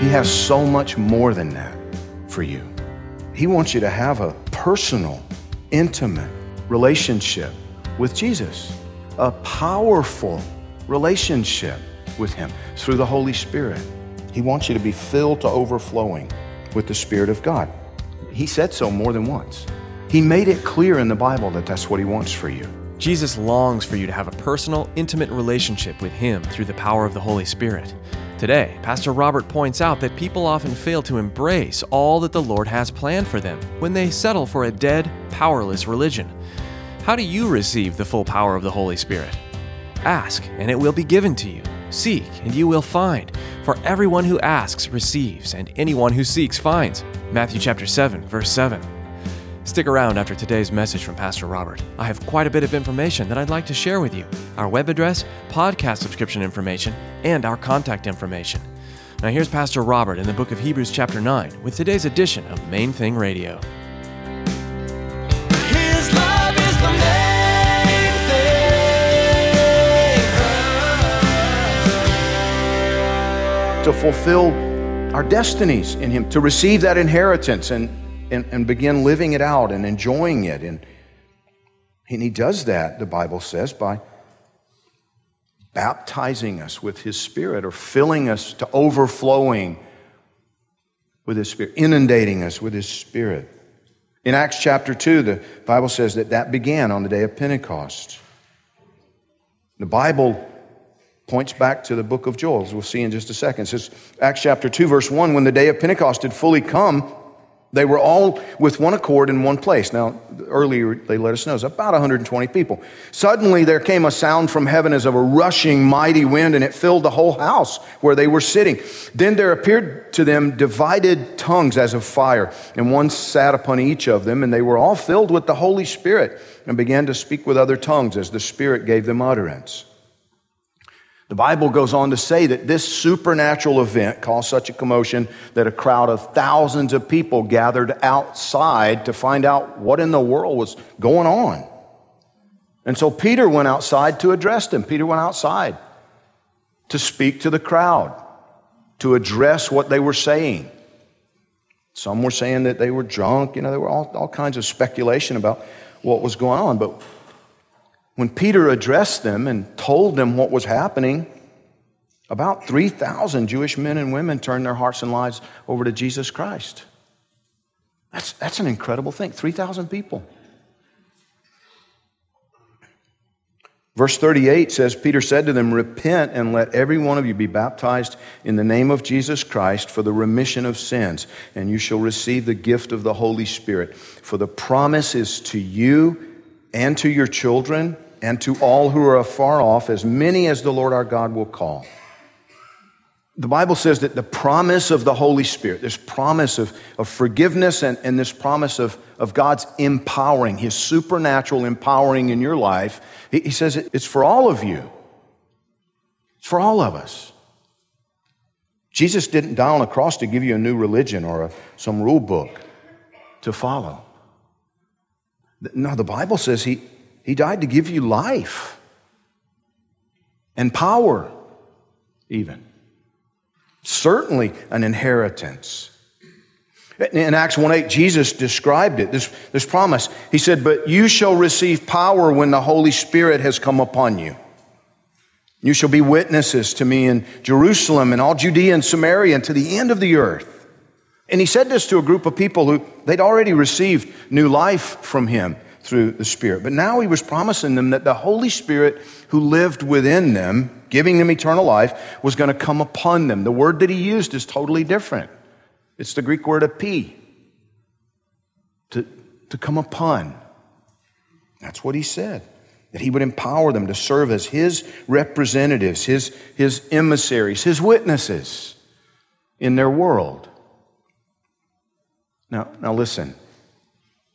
He has so much more than that for you. He wants you to have a personal, intimate relationship with Jesus, a powerful relationship with Him through the Holy Spirit. He wants you to be filled to overflowing with the Spirit of God. He said so more than once. He made it clear in the Bible that that's what He wants for you. Jesus longs for you to have a personal, intimate relationship with Him through the power of the Holy Spirit. Today, Pastor Robert points out that people often fail to embrace all that the Lord has planned for them when they settle for a dead, powerless religion. How do you receive the full power of the Holy Spirit? Ask, and it will be given to you. Seek, and you will find. For everyone who asks receives, and anyone who seeks finds. Matthew chapter 7, verse 7. Stick around after today's message from Pastor Robert. I have quite a bit of information that I'd like to share with you our web address, podcast subscription information, and our contact information. Now, here's Pastor Robert in the book of Hebrews, chapter 9, with today's edition of Main Thing Radio. His love is the main thing. to fulfill our destinies in Him, to receive that inheritance and, and, and begin living it out and enjoying it. And, and He does that, the Bible says, by baptizing us with His Spirit or filling us to overflowing with His Spirit, inundating us with His Spirit. In Acts chapter 2, the Bible says that that began on the day of Pentecost. The Bible points back to the book of Joel, as we'll see in just a second. It says, Acts chapter 2, verse 1 when the day of Pentecost had fully come, they were all with one accord in one place. Now, earlier they let us know it's about 120 people. Suddenly there came a sound from heaven as of a rushing mighty wind, and it filled the whole house where they were sitting. Then there appeared to them divided tongues as of fire, and one sat upon each of them, and they were all filled with the Holy Spirit and began to speak with other tongues as the Spirit gave them utterance. The Bible goes on to say that this supernatural event caused such a commotion that a crowd of thousands of people gathered outside to find out what in the world was going on. And so Peter went outside to address them. Peter went outside to speak to the crowd, to address what they were saying. Some were saying that they were drunk. You know, there were all, all kinds of speculation about what was going on. But when Peter addressed them and told them what was happening, about 3,000 Jewish men and women turned their hearts and lives over to Jesus Christ. That's, that's an incredible thing. 3,000 people. Verse 38 says, Peter said to them, Repent and let every one of you be baptized in the name of Jesus Christ for the remission of sins, and you shall receive the gift of the Holy Spirit. For the promise is to you and to your children and to all who are afar off, as many as the Lord our God will call. The Bible says that the promise of the Holy Spirit, this promise of, of forgiveness and, and this promise of, of God's empowering, His supernatural empowering in your life, He, he says it, it's for all of you. It's for all of us. Jesus didn't die on a cross to give you a new religion or a, some rule book to follow. No, the Bible says he, he died to give you life and power, even. Certainly an inheritance. In Acts 1 8, Jesus described it, this, this promise. He said, But you shall receive power when the Holy Spirit has come upon you. You shall be witnesses to me in Jerusalem and all Judea and Samaria and to the end of the earth. And he said this to a group of people who they'd already received new life from him through the Spirit. But now he was promising them that the Holy Spirit who lived within them giving them eternal life, was going to come upon them. The word that he used is totally different. It's the Greek word epi, to, to come upon. That's what he said. That he would empower them to serve as his representatives, his, his emissaries, his witnesses in their world. Now, now listen.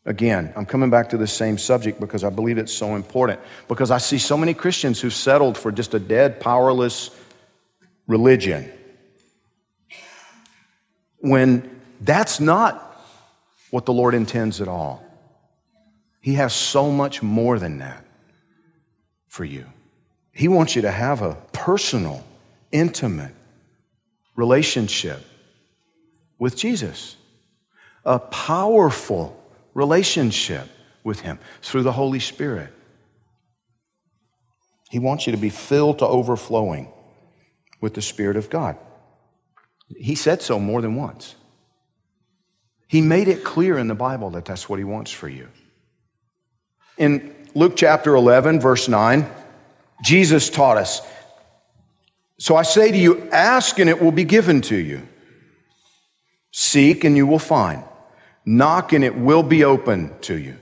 Again, I'm coming back to the same subject because I believe it's so important. Because I see so many Christians who've settled for just a dead, powerless religion. When that's not what the Lord intends at all. He has so much more than that for you. He wants you to have a personal, intimate relationship with Jesus, a powerful relationship with Him through the Holy Spirit. He wants you to be filled to overflowing with the Spirit of God. He said so more than once. He made it clear in the Bible that that's what He wants for you. In Luke chapter 11, verse 9, Jesus taught us So I say to you, ask and it will be given to you. Seek and you will find. Knock and it will be open to you.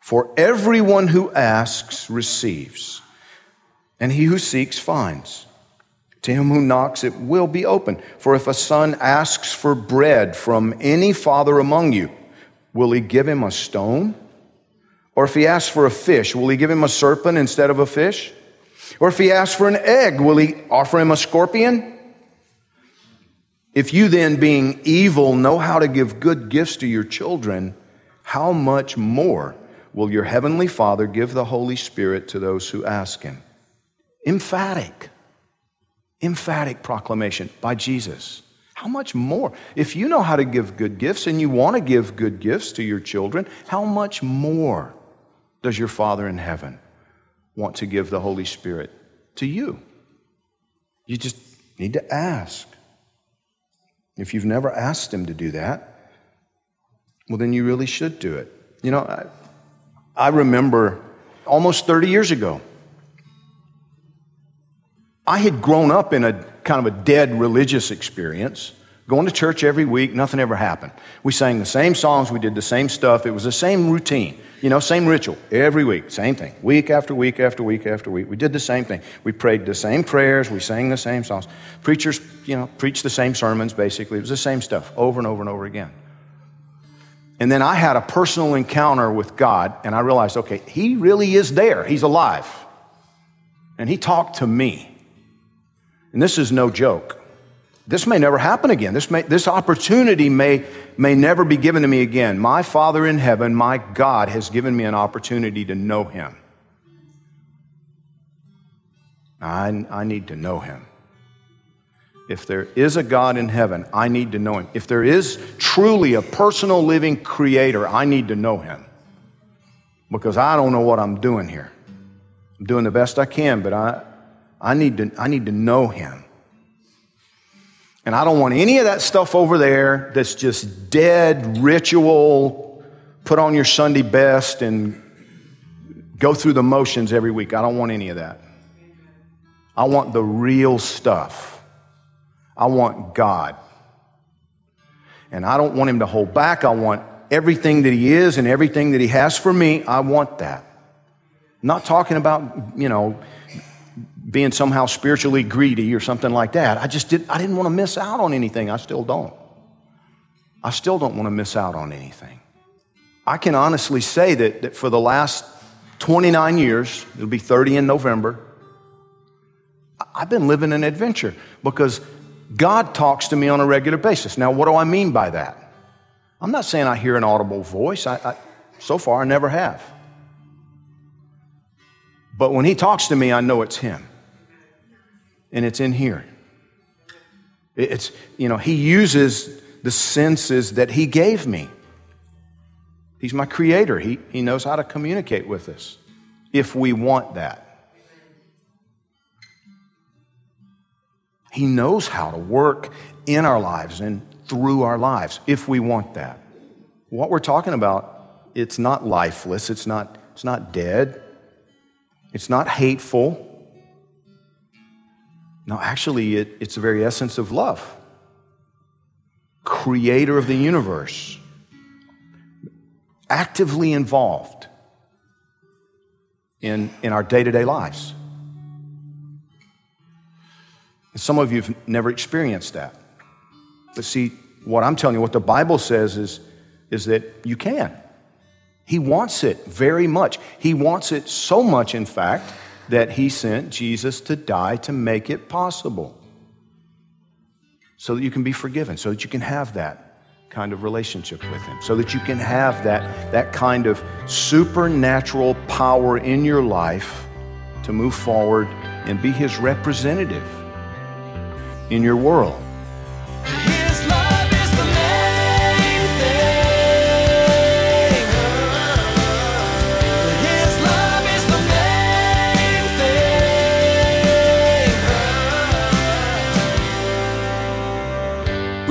For everyone who asks receives, and he who seeks finds. To him who knocks, it will be open. For if a son asks for bread from any father among you, will he give him a stone? Or if he asks for a fish, will he give him a serpent instead of a fish? Or if he asks for an egg, will he offer him a scorpion? If you then, being evil, know how to give good gifts to your children, how much more will your heavenly Father give the Holy Spirit to those who ask him? Emphatic, emphatic proclamation by Jesus. How much more? If you know how to give good gifts and you want to give good gifts to your children, how much more does your Father in heaven want to give the Holy Spirit to you? You just need to ask. If you've never asked Him to do that, well, then you really should do it. You know, I, I remember almost 30 years ago, I had grown up in a kind of a dead religious experience, going to church every week, nothing ever happened. We sang the same songs, we did the same stuff, it was the same routine, you know, same ritual every week, same thing, week after week after week after week. We did the same thing. We prayed the same prayers, we sang the same songs. Preachers, you know, preached the same sermons, basically. It was the same stuff over and over and over again. And then I had a personal encounter with God, and I realized, okay, He really is there. He's alive. And He talked to me. And this is no joke. This may never happen again. This, may, this opportunity may, may never be given to me again. My Father in heaven, my God, has given me an opportunity to know Him. I, I need to know Him. If there is a God in heaven, I need to know Him. If there is truly a personal living creator, I need to know Him. Because I don't know what I'm doing here. I'm doing the best I can, but I, I, need, to, I need to know Him. And I don't want any of that stuff over there that's just dead ritual, put on your Sunday best and go through the motions every week. I don't want any of that. I want the real stuff. I want God. And I don't want Him to hold back. I want everything that He is and everything that He has for me. I want that. I'm not talking about, you know, being somehow spiritually greedy or something like that. I just did, I didn't want to miss out on anything. I still don't. I still don't want to miss out on anything. I can honestly say that, that for the last 29 years, it'll be 30 in November, I've been living an adventure because God talks to me on a regular basis. Now, what do I mean by that? I'm not saying I hear an audible voice. I, I, so far, I never have. But when He talks to me, I know it's Him and it's in here. It's, you know, he uses the senses that he gave me. He's my creator. He, he knows how to communicate with us if we want that. He knows how to work in our lives and through our lives if we want that. What we're talking about, it's not lifeless, it's not, it's not dead, it's not hateful. No, actually, it, it's the very essence of love. Creator of the universe, actively involved in, in our day to day lives. And some of you have never experienced that. But see, what I'm telling you, what the Bible says is, is that you can. He wants it very much. He wants it so much, in fact, that He sent Jesus to die to make it possible. So that you can be forgiven, so that you can have that kind of relationship with Him, so that you can have that, that kind of supernatural power in your life to move forward and be His representative in your world.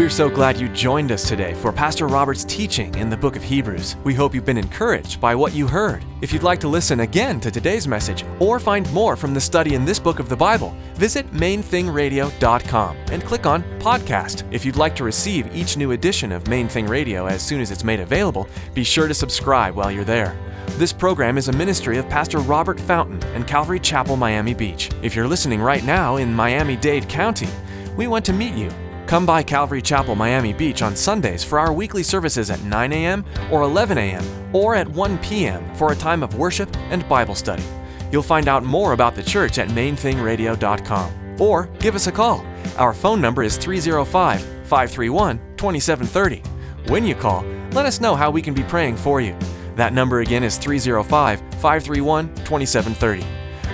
We're so glad you joined us today for Pastor Robert's teaching in the book of Hebrews. We hope you've been encouraged by what you heard. If you'd like to listen again to today's message or find more from the study in this book of the Bible, visit mainthingradio.com and click on Podcast. If you'd like to receive each new edition of Main Thing Radio as soon as it's made available, be sure to subscribe while you're there. This program is a ministry of Pastor Robert Fountain and Calvary Chapel, Miami Beach. If you're listening right now in Miami Dade County, we want to meet you. Come by Calvary Chapel, Miami Beach on Sundays for our weekly services at 9 a.m. or 11 a.m. or at 1 p.m. for a time of worship and Bible study. You'll find out more about the church at mainthingradio.com or give us a call. Our phone number is 305 531 2730. When you call, let us know how we can be praying for you. That number again is 305 531 2730.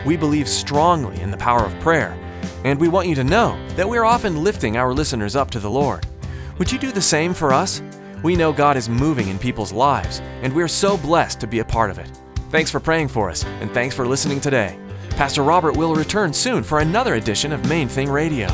We believe strongly in the power of prayer, and we want you to know that we're often lifting our listeners up to the Lord. Would you do the same for us? We know God is moving in people's lives, and we're so blessed to be a part of it. Thanks for praying for us, and thanks for listening today. Pastor Robert will return soon for another edition of Main Thing Radio.